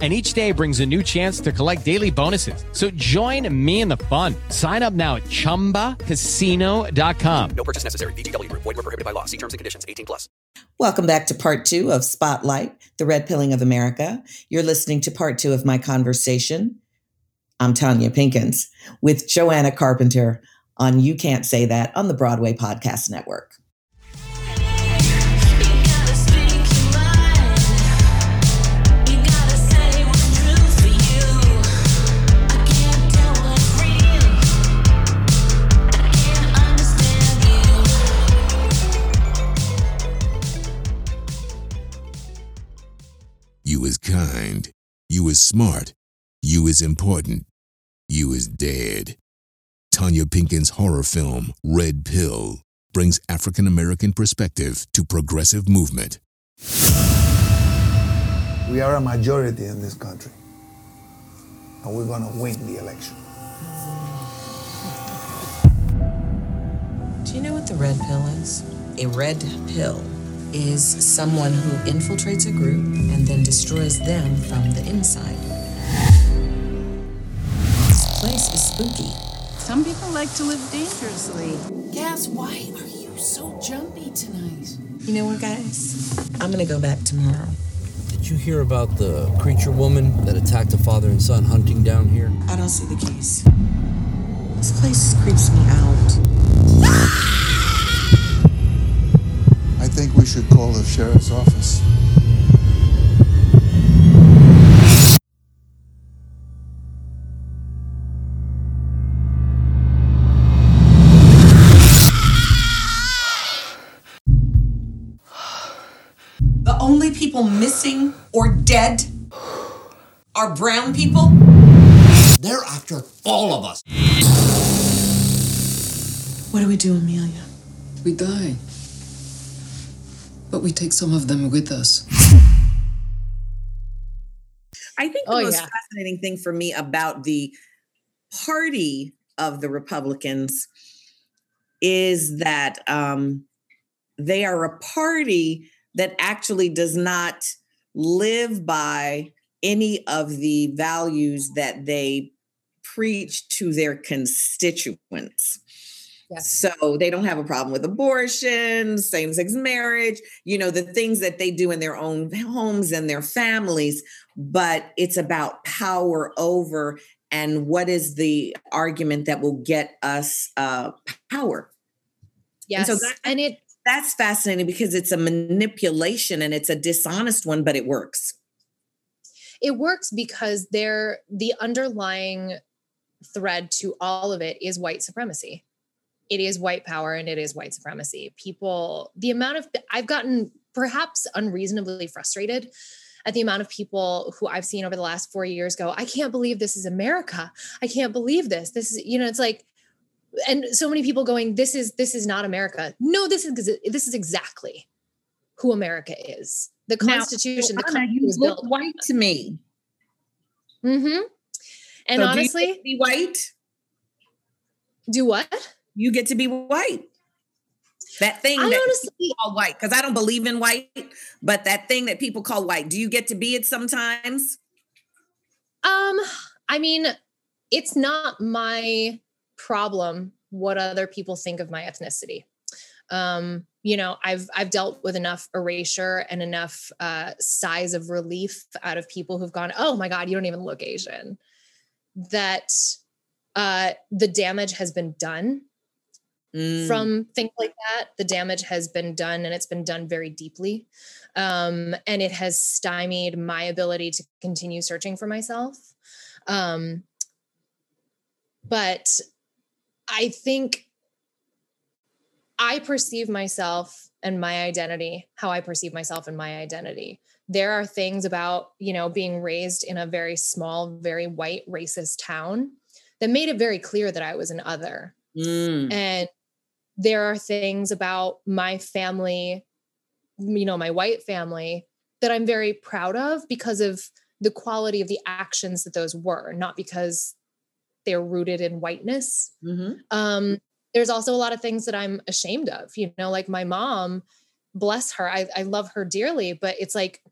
and each day brings a new chance to collect daily bonuses. So join me in the fun. Sign up now at ChumbaCasino.com. No purchase necessary. VGW. Void were prohibited by law. See terms and conditions. 18 plus. Welcome back to part two of Spotlight, the Red Pilling of America. You're listening to part two of my conversation. I'm Tonya Pinkins with Joanna Carpenter on You Can't Say That on the Broadway Podcast Network. You is kind. You is smart. You is important. You is dead. Tonya Pinkins' horror film, Red Pill, brings African American perspective to progressive movement. We are a majority in this country, and we're going to win the election. Do you know what the red pill is? A red pill is someone who infiltrates a group and then destroys them from the inside. This place is spooky. Some people like to live dangerously. Gas, why are you so jumpy tonight? You know what, guys? I'm gonna go back tomorrow. Did you hear about the creature woman that attacked a father and son hunting down here? I don't see the case. This place creeps me out. Ah! I think we should call the sheriff's office. The only people missing or dead are brown people? They're after all of us. What do we do, Amelia? We die. But we take some of them with us. I think the oh, most yeah. fascinating thing for me about the party of the Republicans is that um, they are a party that actually does not live by any of the values that they preach to their constituents. So they don't have a problem with abortion, same sex marriage, you know, the things that they do in their own homes and their families. But it's about power over and what is the argument that will get us uh, power. Yes. And, so that, and it that's fascinating because it's a manipulation and it's a dishonest one, but it works. It works because they're the underlying thread to all of it is white supremacy it is white power and it is white supremacy. People, the amount of, I've gotten perhaps unreasonably frustrated at the amount of people who I've seen over the last four years go, I can't believe this is America. I can't believe this. This is, you know, it's like, and so many people going, this is, this is not America. No, this is, this is exactly who America is. The Constitution, now, the Constitution you look white to me. Mm-hmm. And so honestly, be white. Do what? You get to be white. That thing I that honestly, people call white, because I don't believe in white, but that thing that people call white, do you get to be it sometimes? Um, I mean, it's not my problem what other people think of my ethnicity. Um, you know, I've I've dealt with enough erasure and enough uh, sighs of relief out of people who've gone, "Oh my God, you don't even look Asian." That uh, the damage has been done mm. from things like that. The damage has been done and it's been done very deeply. Um, and it has stymied my ability to continue searching for myself. Um, but I think I perceive myself and my identity, how I perceive myself and my identity. There are things about, you know, being raised in a very small, very white, racist town that made it very clear that I was an other. Mm. And there are things about my family, you know, my white family that I'm very proud of because of the quality of the actions that those were, not because they're rooted in whiteness. Mm-hmm. Um, there's also a lot of things that I'm ashamed of, you know, like my mom, bless her, I, I love her dearly, but it's like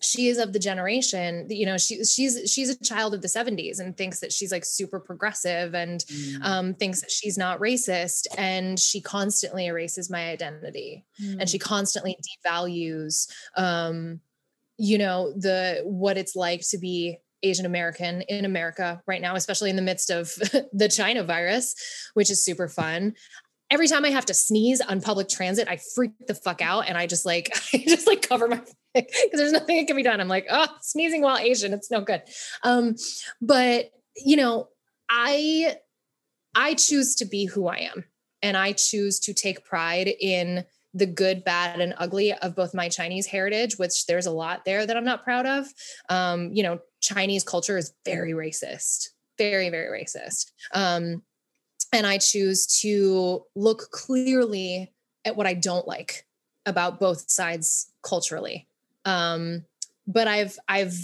she is of the generation you know she she's she's a child of the 70s and thinks that she's like super progressive and mm. um, thinks that she's not racist and she constantly erases my identity mm. and she mm. constantly devalues um, you know the what it's like to be Asian American in America right now, especially in the midst of the China virus, which is super fun every time I have to sneeze on public transit, I freak the fuck out and I just like I just like cover my because there's nothing that can be done. I'm like, oh, sneezing while Asian, it's no good. Um, but you know, I I choose to be who I am, and I choose to take pride in the good, bad, and ugly of both my Chinese heritage, which there's a lot there that I'm not proud of. Um, you know, Chinese culture is very racist, very, very racist. Um, and I choose to look clearly at what I don't like about both sides culturally. Um, but I've I've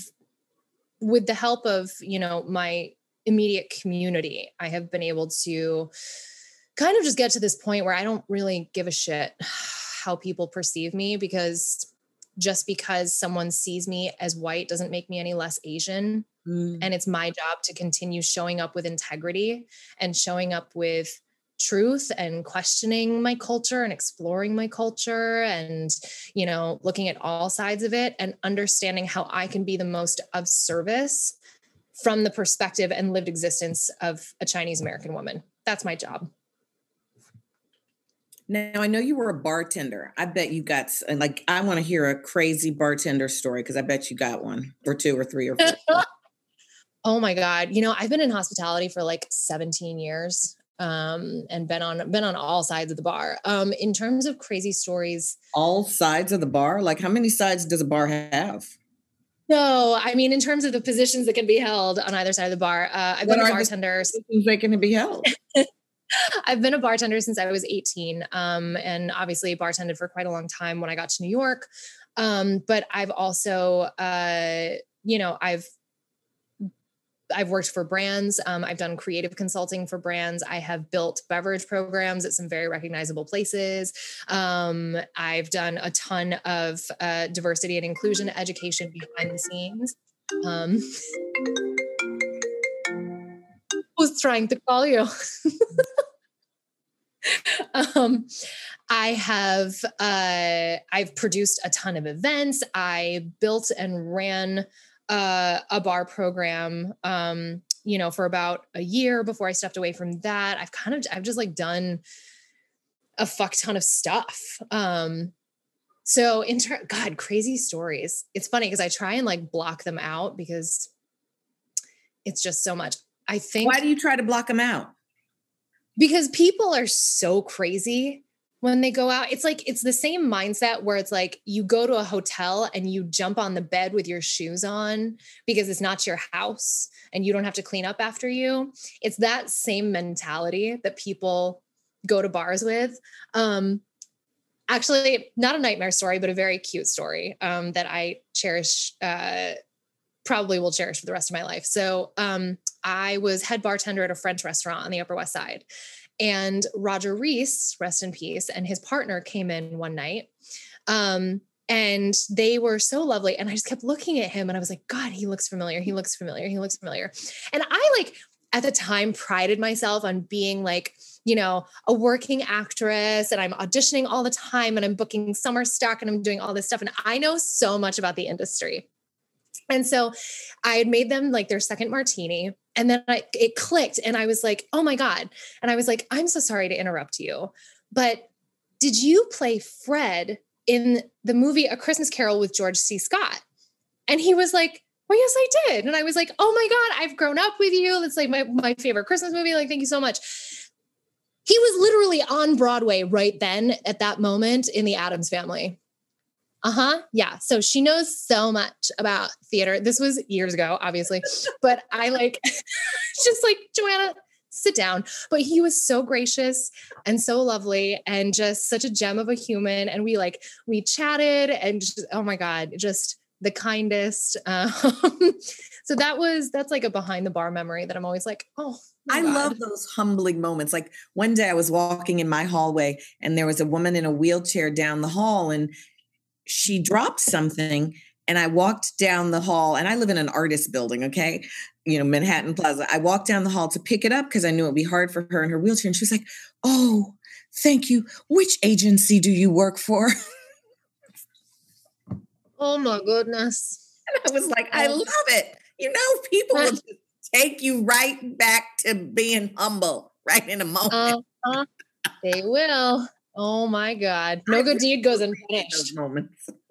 with the help of you know my immediate community, I have been able to kind of just get to this point where I don't really give a shit how people perceive me because just because someone sees me as white doesn't make me any less Asian. Mm. And it's my job to continue showing up with integrity and showing up with truth and questioning my culture and exploring my culture and you know looking at all sides of it and understanding how I can be the most of service from the perspective and lived existence of a Chinese American woman. That's my job. Now I know you were a bartender. I bet you got like I want to hear a crazy bartender story because I bet you got one or two or three or four. oh my god! You know I've been in hospitality for like 17 years um and been on been on all sides of the bar um in terms of crazy stories all sides of the bar like how many sides does a bar have no i mean in terms of the positions that can be held on either side of the bar uh i've what been a bartender the they can be held I've been a bartender since I was 18, um, and obviously bartended for quite a long time when I got to New York. Um, but I've also, uh, you know, I've I've worked for brands. Um, I've done creative consulting for brands. I have built beverage programs at some very recognizable places. Um, I've done a ton of uh, diversity and inclusion education behind the scenes. Um, was trying to call you. um, I have uh, I've produced a ton of events. I built and ran uh, a bar program. Um, you know, for about a year before I stepped away from that. I've kind of I've just like done a fuck ton of stuff. Um, so in ter- God, crazy stories. It's funny because I try and like block them out because it's just so much. I think. Why do you try to block them out? Because people are so crazy when they go out. It's like it's the same mindset where it's like you go to a hotel and you jump on the bed with your shoes on because it's not your house and you don't have to clean up after you. It's that same mentality that people go to bars with. Um, actually, not a nightmare story, but a very cute story um, that I cherish. Uh, probably will cherish for the rest of my life. So, um, I was head bartender at a French restaurant on the Upper West Side. And Roger Rees, rest in peace, and his partner came in one night. Um, and they were so lovely. And I just kept looking at him and I was like, God, he looks familiar. He looks familiar. He looks familiar. And I like at the time prided myself on being like, you know, a working actress and I'm auditioning all the time and I'm booking summer stock and I'm doing all this stuff. And I know so much about the industry. And so I had made them like their second martini and then I, it clicked and I was like, oh my God. And I was like, I'm so sorry to interrupt you, but did you play Fred in the movie A Christmas Carol with George C. Scott? And he was like, well, yes, I did. And I was like, oh my God, I've grown up with you. It's like my, my favorite Christmas movie. Like, thank you so much. He was literally on Broadway right then at that moment in the Addams Family. Uh huh. Yeah. So she knows so much about theater. This was years ago, obviously, but I like, just like, Joanna, sit down. But he was so gracious and so lovely and just such a gem of a human. And we like, we chatted and just, oh my God, just the kindest. Um, so that was, that's like a behind the bar memory that I'm always like, oh, I God. love those humbling moments. Like one day I was walking in my hallway and there was a woman in a wheelchair down the hall and she dropped something and I walked down the hall and I live in an artist building, okay? You know, Manhattan Plaza. I walked down the hall to pick it up because I knew it'd be hard for her in her wheelchair. And she was like, Oh, thank you. Which agency do you work for? Oh my goodness. And I was like, I love it. You know, people will just take you right back to being humble right in a moment. Uh-huh. They will. Oh my God. No good deed goes unpunished. Those moments.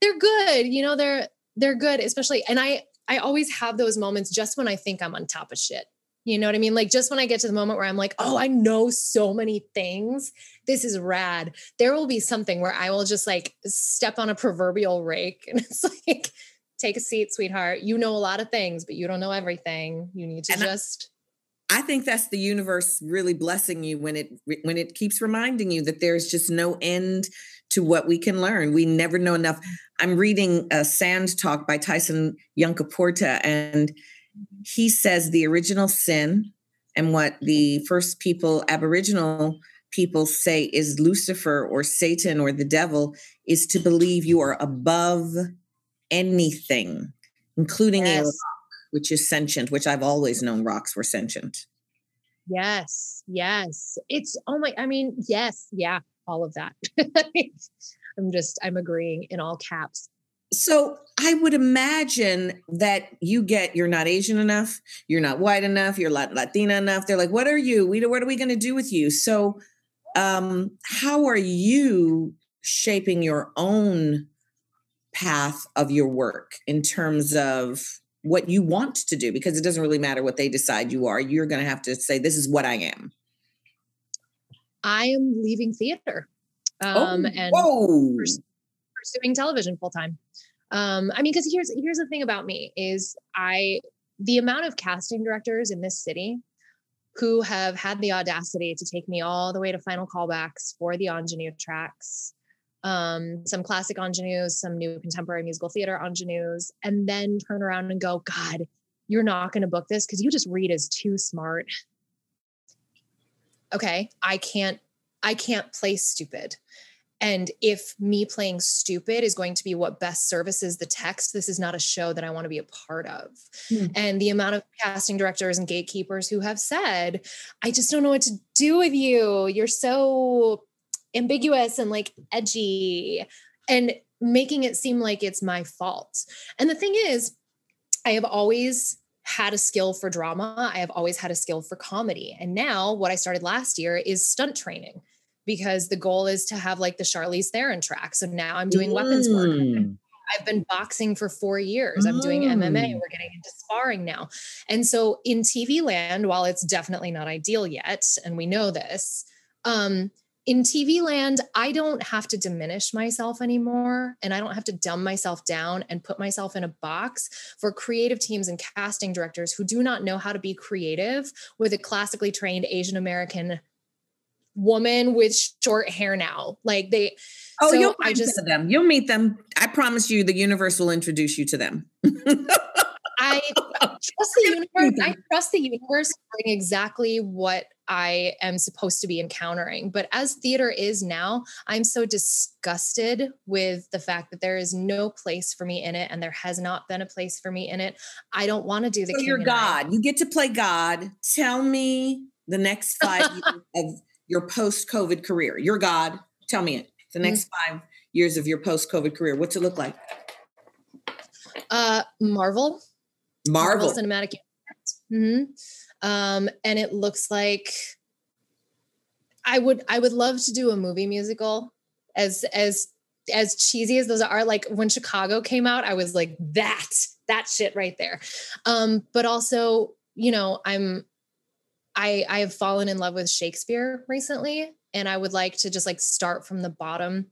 they're good. You know, they're they're good, especially and I I always have those moments just when I think I'm on top of shit. You know what I mean? Like just when I get to the moment where I'm like, oh, I know so many things. This is rad. There will be something where I will just like step on a proverbial rake and it's like, take a seat, sweetheart. You know a lot of things, but you don't know everything. You need to and just I think that's the universe really blessing you when it when it keeps reminding you that there's just no end to what we can learn. We never know enough. I'm reading a Sand Talk by Tyson Yunkaporta, and he says the original sin and what the first people, Aboriginal people, say is Lucifer or Satan or the devil is to believe you are above anything, including yes. a which is sentient, which I've always known rocks were sentient. Yes, yes. It's oh my, I mean, yes, yeah, all of that. I'm just, I'm agreeing in all caps. So I would imagine that you get you're not Asian enough, you're not white enough, you're Latina enough. They're like, what are you? We what are we going to do with you? So, um, how are you shaping your own path of your work in terms of what you want to do because it doesn't really matter what they decide you are. You're going to have to say, this is what I am. I am leaving theater um, oh, and whoa. pursuing television full time. Um, I mean, because here's here's the thing about me is I the amount of casting directors in this city who have had the audacity to take me all the way to final callbacks for the ingenue tracks um, some classic ingenues, some new contemporary musical theater ingenues, and then turn around and go, God, you're not going to book this because you just read as too smart. Okay, I can't, I can't play stupid. And if me playing stupid is going to be what best services the text, this is not a show that I want to be a part of. Hmm. And the amount of casting directors and gatekeepers who have said, I just don't know what to do with you. You're so ambiguous and like edgy and making it seem like it's my fault. And the thing is, I have always had a skill for drama. I have always had a skill for comedy. And now what I started last year is stunt training because the goal is to have like the Charlize Theron track. So now I'm doing mm. weapons work. Mm. I've been boxing for four years. I'm doing MMA. Mm. We're getting into sparring now. And so in TV land, while it's definitely not ideal yet, and we know this, um, in TV land, I don't have to diminish myself anymore and I don't have to dumb myself down and put myself in a box for creative teams and casting directors who do not know how to be creative with a classically trained Asian American woman with short hair now. Like they Oh, so you'll I just them. You'll meet them. I promise you the universe will introduce you to them. I trust the universe. I trust the universe bring exactly what I am supposed to be encountering. But as theater is now, I'm so disgusted with the fact that there is no place for me in it and there has not been a place for me in it. I don't want to do the so you're God. I. You get to play God. Tell me the next five years of your post-COVID career. You're God. Tell me it. The next mm-hmm. five years of your post-COVID career. What's it look like? Uh Marvel. Marvel. Marvel Cinematic hmm Um, and it looks like I would I would love to do a movie musical as as as cheesy as those are. Like when Chicago came out I was like that that shit right there. Um but also you know I'm I I have fallen in love with Shakespeare recently and I would like to just like start from the bottom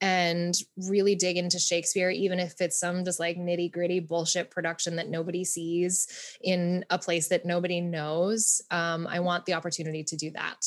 and really dig into Shakespeare, even if it's some just like nitty gritty bullshit production that nobody sees in a place that nobody knows. Um, I want the opportunity to do that.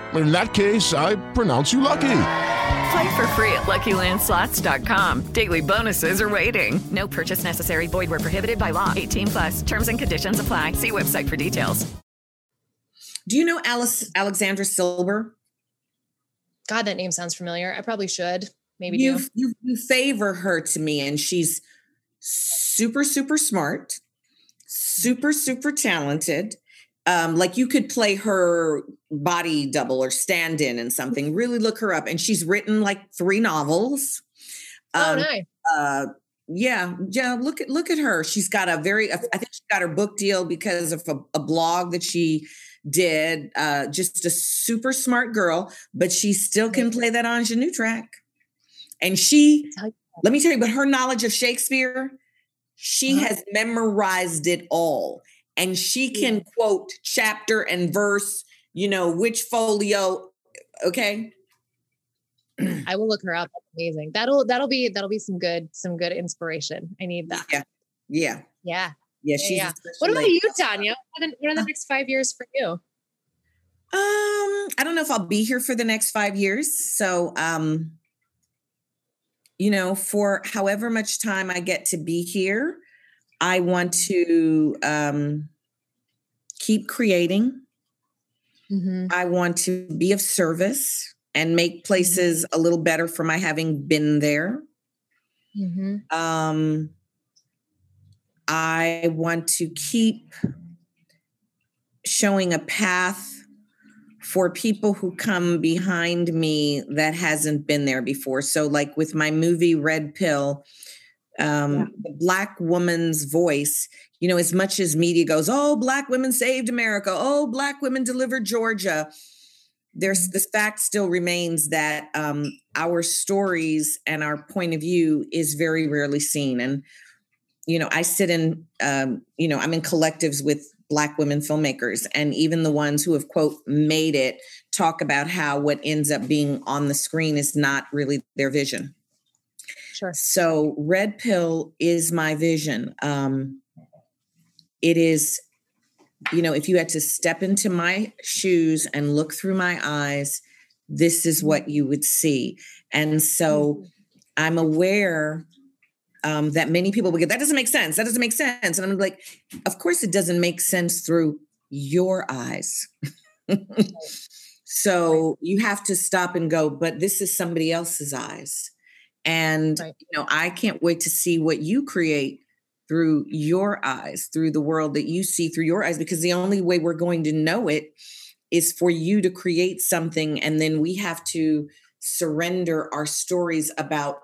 In that case, I pronounce you lucky. Play for free at LuckyLandSlots.com. Daily bonuses are waiting. No purchase necessary. Void where prohibited by law. 18 plus. Terms and conditions apply. See website for details. Do you know Alice Alexandra Silber? God, that name sounds familiar. I probably should. Maybe you, do. you you favor her to me, and she's super super smart, super super talented. Um, like you could play her body double or stand in and something. Really look her up, and she's written like three novels. Oh, Um, nice. uh yeah yeah look at look at her she's got a very i think she got her book deal because of a, a blog that she did uh just a super smart girl but she still can play that ingenue track and she let me tell you but her knowledge of shakespeare she has memorized it all and she can quote chapter and verse you know which folio okay I will look her up. That's amazing. That'll that'll be that'll be some good some good inspiration. I need that. yeah yeah Yeah. Yeah, she's a What about lady. you, Tonya? What are the- what are the next five years for you? Um, I don't know if I'll be here for the next five years. So, um, you know, for however much time I get to be here, I want to um, keep creating. I want to be of service and make places a little better for my having been there. Mm-hmm. Um, I want to keep showing a path for people who come behind me that hasn't been there before. So, like with my movie Red Pill, um, the Black woman's voice, you know, as much as media goes, oh, Black women saved America, oh, Black women delivered Georgia. There's this fact still remains that um, our stories and our point of view is very rarely seen. And, you know, I sit in, um, you know, I'm in collectives with Black women filmmakers, and even the ones who have, quote, made it talk about how what ends up being on the screen is not really their vision. Sure. So, Red Pill is my vision. Um, it is, you know, if you had to step into my shoes and look through my eyes, this is what you would see. And so, I'm aware um, that many people will get that doesn't make sense. That doesn't make sense. And I'm like, of course it doesn't make sense through your eyes. so you have to stop and go, but this is somebody else's eyes. And you know, I can't wait to see what you create through your eyes, through the world that you see through your eyes, because the only way we're going to know it is for you to create something. And then we have to surrender our stories about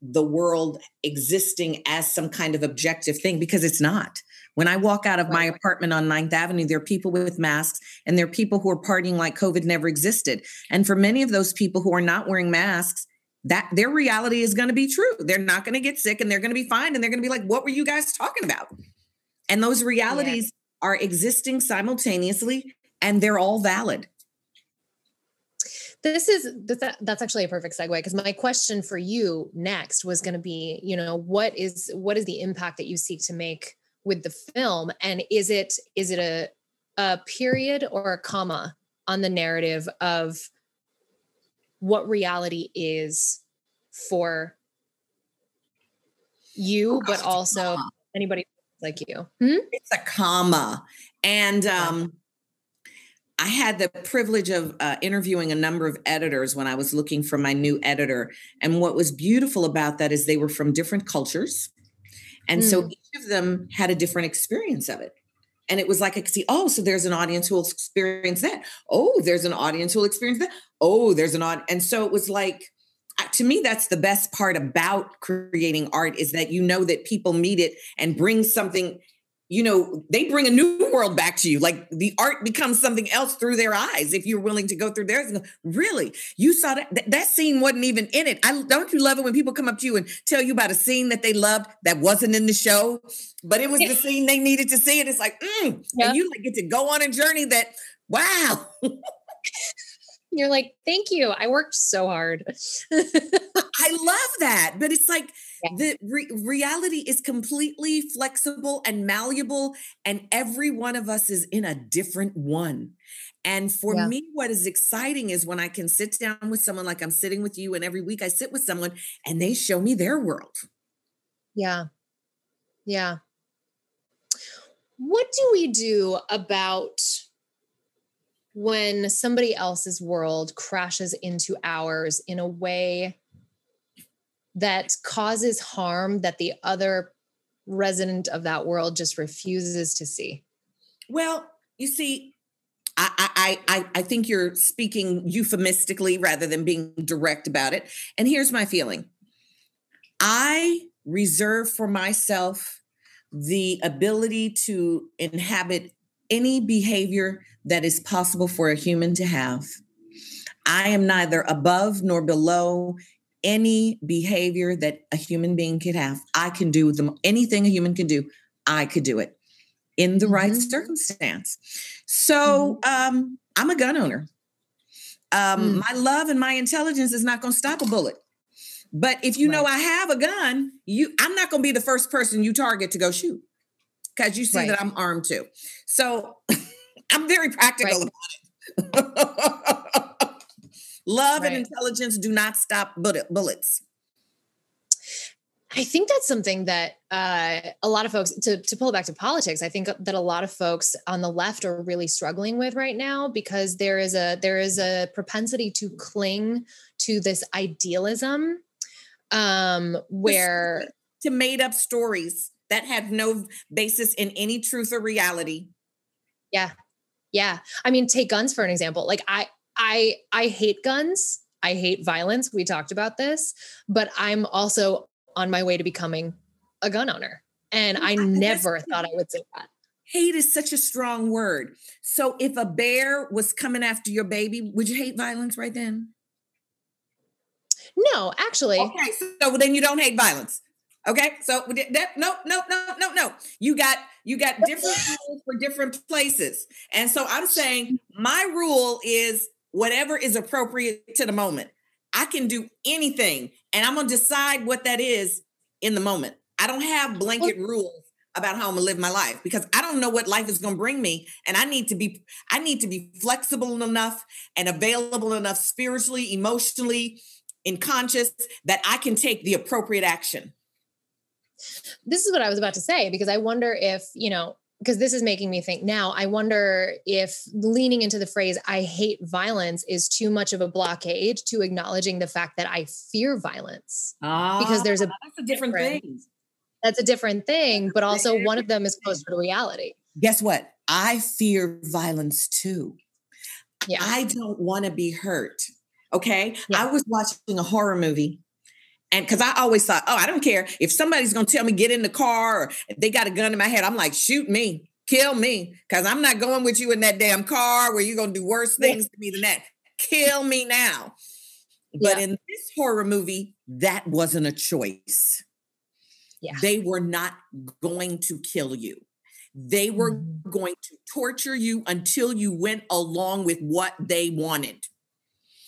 the world existing as some kind of objective thing because it's not. When I walk out of my apartment on 9th Avenue, there are people with masks and there are people who are partying like COVID never existed. And for many of those people who are not wearing masks, that their reality is going to be true. They're not going to get sick and they're going to be fine and they're going to be like, what were you guys talking about? And those realities are existing simultaneously and they're all valid. this is that's, that's actually a perfect segue because my question for you next was going to be you know what is what is the impact that you seek to make with the film and is it is it a a period or a comma on the narrative of what reality is for you but also anybody like you hmm? it's a comma and um I had the privilege of uh, interviewing a number of editors when I was looking for my new editor. And what was beautiful about that is they were from different cultures. And mm. so hmm. each of them had a different experience of it. And it was like I could see, oh, so there's an audience who will experience that. Oh, there's an audience who will experience that. Oh, there's an audience. And so it was like, to me, that's the best part about creating art is that you know that people meet it and bring something you know, they bring a new world back to you. Like the art becomes something else through their eyes. If you're willing to go through theirs, and go, really, you saw that Th- that scene wasn't even in it. I don't you love it when people come up to you and tell you about a scene that they loved that wasn't in the show, but it was the scene they needed to see. And it's like, mm, yeah. and you like get to go on a journey that, wow. You're like, thank you. I worked so hard. I love that. But it's like yeah. the re- reality is completely flexible and malleable, and every one of us is in a different one. And for yeah. me, what is exciting is when I can sit down with someone like I'm sitting with you, and every week I sit with someone and they show me their world. Yeah. Yeah. What do we do about when somebody else's world crashes into ours in a way that causes harm that the other resident of that world just refuses to see? Well, you see, I, I, I, I think you're speaking euphemistically rather than being direct about it. And here's my feeling I reserve for myself the ability to inhabit any behavior that is possible for a human to have. I am neither above nor below any behavior that a human being could have. I can do them anything a human can do. I could do it in the mm-hmm. right circumstance. So mm-hmm. um, I'm a gun owner. Um, mm. My love and my intelligence is not going to stop a bullet. But if you right. know I have a gun, you I'm not going to be the first person you target to go shoot because you see right. that I'm armed too. So I'm very practical right. about it. Love right. and intelligence do not stop bullet, bullets. I think that's something that uh, a lot of folks, to, to pull back to politics, I think that a lot of folks on the left are really struggling with right now because there is a there is a propensity to cling to this idealism um, where to made up stories that have no basis in any truth or reality. Yeah. Yeah. I mean, take guns for an example. Like I I I hate guns. I hate violence. We talked about this, but I'm also on my way to becoming a gun owner. And oh I never thought I would say that. Hate is such a strong word. So if a bear was coming after your baby, would you hate violence right then? No, actually. Okay, so then you don't hate violence. Okay, so that, no, no, no, no, no. You got you got different rules for different places, and so I'm saying my rule is whatever is appropriate to the moment. I can do anything, and I'm gonna decide what that is in the moment. I don't have blanket rules about how I'm gonna live my life because I don't know what life is gonna bring me, and I need to be I need to be flexible enough and available enough spiritually, emotionally, in conscious that I can take the appropriate action this is what I was about to say because I wonder if, you know, because this is making me think now, I wonder if leaning into the phrase, I hate violence, is too much of a blockade to acknowledging the fact that I fear violence. Ah, because there's a, that's a different, different thing. That's a different thing, but also one of them is closer to reality. Guess what? I fear violence too. Yeah. I don't want to be hurt. Okay. Yeah. I was watching a horror movie and because I always thought, oh, I don't care if somebody's going to tell me get in the car or they got a gun in my head. I'm like, shoot me, kill me, because I'm not going with you in that damn car where you're going to do worse things to me than that. Kill me now. But yeah. in this horror movie, that wasn't a choice. Yeah. They were not going to kill you. They were mm. going to torture you until you went along with what they wanted.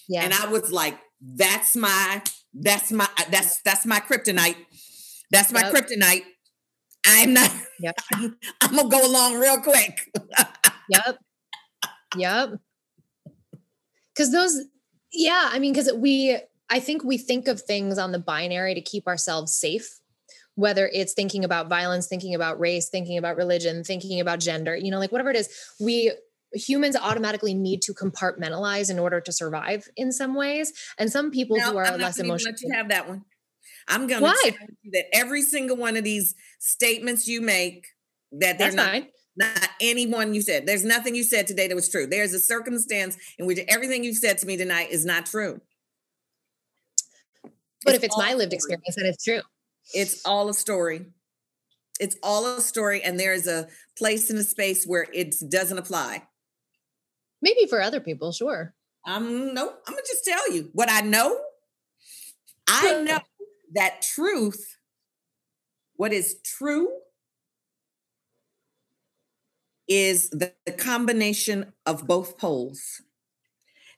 Yeah. And I was like, that's my, that's my, that's, that's my kryptonite. That's my Yep. kryptonite. I'm not, Yep. I'm, I'm gonna go along real quick. Yep. Yep. Because those, yeah, I mean, because we, I think we think of things on the binary to keep ourselves safe, whether it's thinking about violence, thinking about race, thinking about religion, thinking about gender, you know, like whatever it is, we humans automatically need to compartmentalize in order to survive in some ways. And some people No, who are I'm less emotional. Let you have that one. I'm gonna Why? tell you that every single one of these statements you make that they're That's not fine. not any one you said. There's nothing you said today that was true. There's a circumstance in which everything you've said to me tonight is not true. But if it's my lived experience, then it's true. It's all a story. It's all a story, and there is a place and a space where it doesn't apply. Maybe for other people, sure. Um, no, I'm gonna just tell you what I know. I know that truth, what is true, is the, the combination of both poles.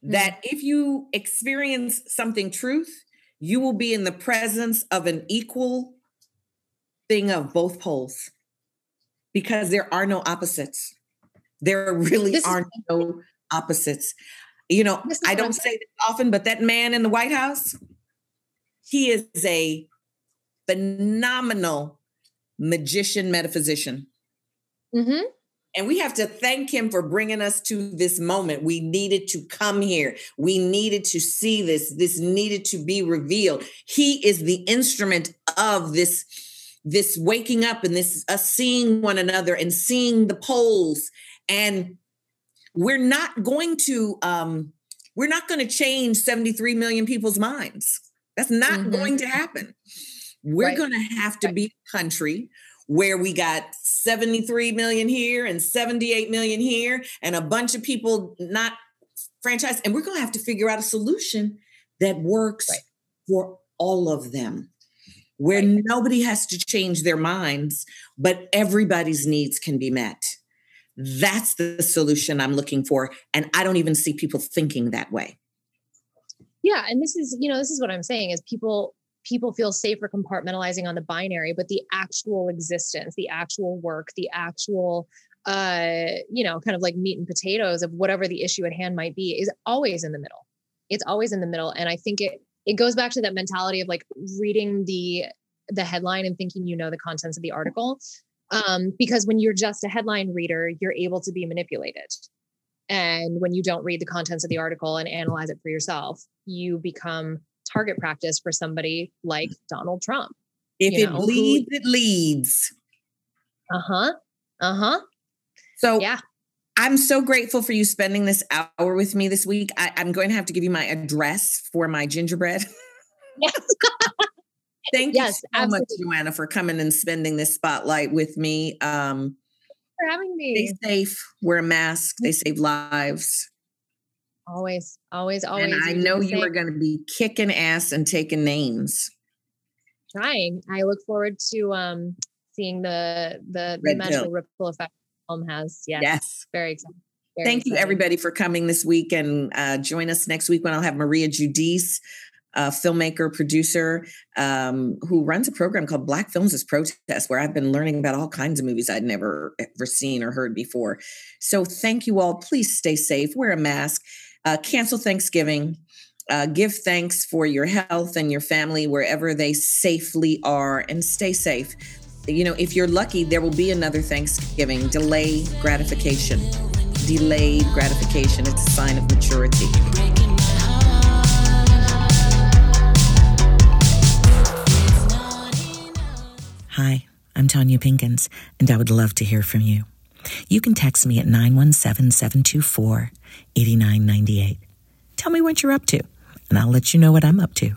That if you experience something truth, you will be in the presence of an equal thing of both poles because there are no opposites. There really This is- no opposites. You know, I don't say this often, but that man in the White House, he is a phenomenal magician, metaphysician. Mm-hmm. And we have to thank him for bringing us to this moment. We needed to come here. We needed to see this. This needed to be revealed. He is the instrument of this this waking up and this us seeing one another and seeing the poles and we're not going to um we're not going to change 73 million people's minds. That's not Mhm. going to happen. We're Right. going to have to be a country where we got 73 million here and 78 million here and a bunch of people not franchised and we're going to have to figure out a solution that works for all of them where nobody has to change their minds but everybody's needs can be met that's the solution i'm looking for and i don't even see people thinking that way Yeah, and this is, you know, this is what I'm saying is people people feel safer compartmentalizing on the binary, but the actual existence, the actual work, the actual uh, you know, kind of like meat and potatoes of whatever the issue at hand might be is always in the middle. It's always in the middle. And I think it it goes back to that mentality of like reading the the headline and thinking you know the contents of the article. Um, because when you're just a headline reader, you're able to be manipulated. And when you don't read the contents of the article and analyze it for yourself, you become target practice for somebody like Donald Trump. if you it know, who- it leads Uh-huh. Uh-huh. so Yeah. i'm so grateful for you spending this hour with me this week I, i'm going to have to give you my address for my gingerbread Yes. Thank Yes, you so much. Joanna, for coming and spending this spotlight with me. Um, For having me. stay safe, wear a mask, they save lives. Always, always, always. and I know you are going to be kicking ass and taking names. trying. I look forward to um seeing the the, the magical pill. ripple effect film has. Yes. Yes. Very excited. Very Thank you, everybody, for coming this week. And uh, join us next week when I'll have Maria Judice, a filmmaker, producer, um, who runs a program called Black Films as Protest, where I've been learning about all kinds of movies I'd never ever seen or heard before. So thank you all. Please stay safe, wear a mask, uh, cancel Thanksgiving. Uh, give thanks for your health and your family wherever they safely are and stay safe. You know, if you're lucky, there will be another Thanksgiving. Delay gratification. Delayed gratification. It's a sign of maturity. Hi, I'm Tonya Pinkins, and I would love to hear from you. You can text me at 917 724 8998. Tell me what you're up to, and I'll let you know what I'm up to.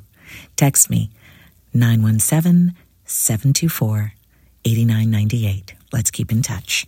Text me 917 724 8998. Let's keep in touch.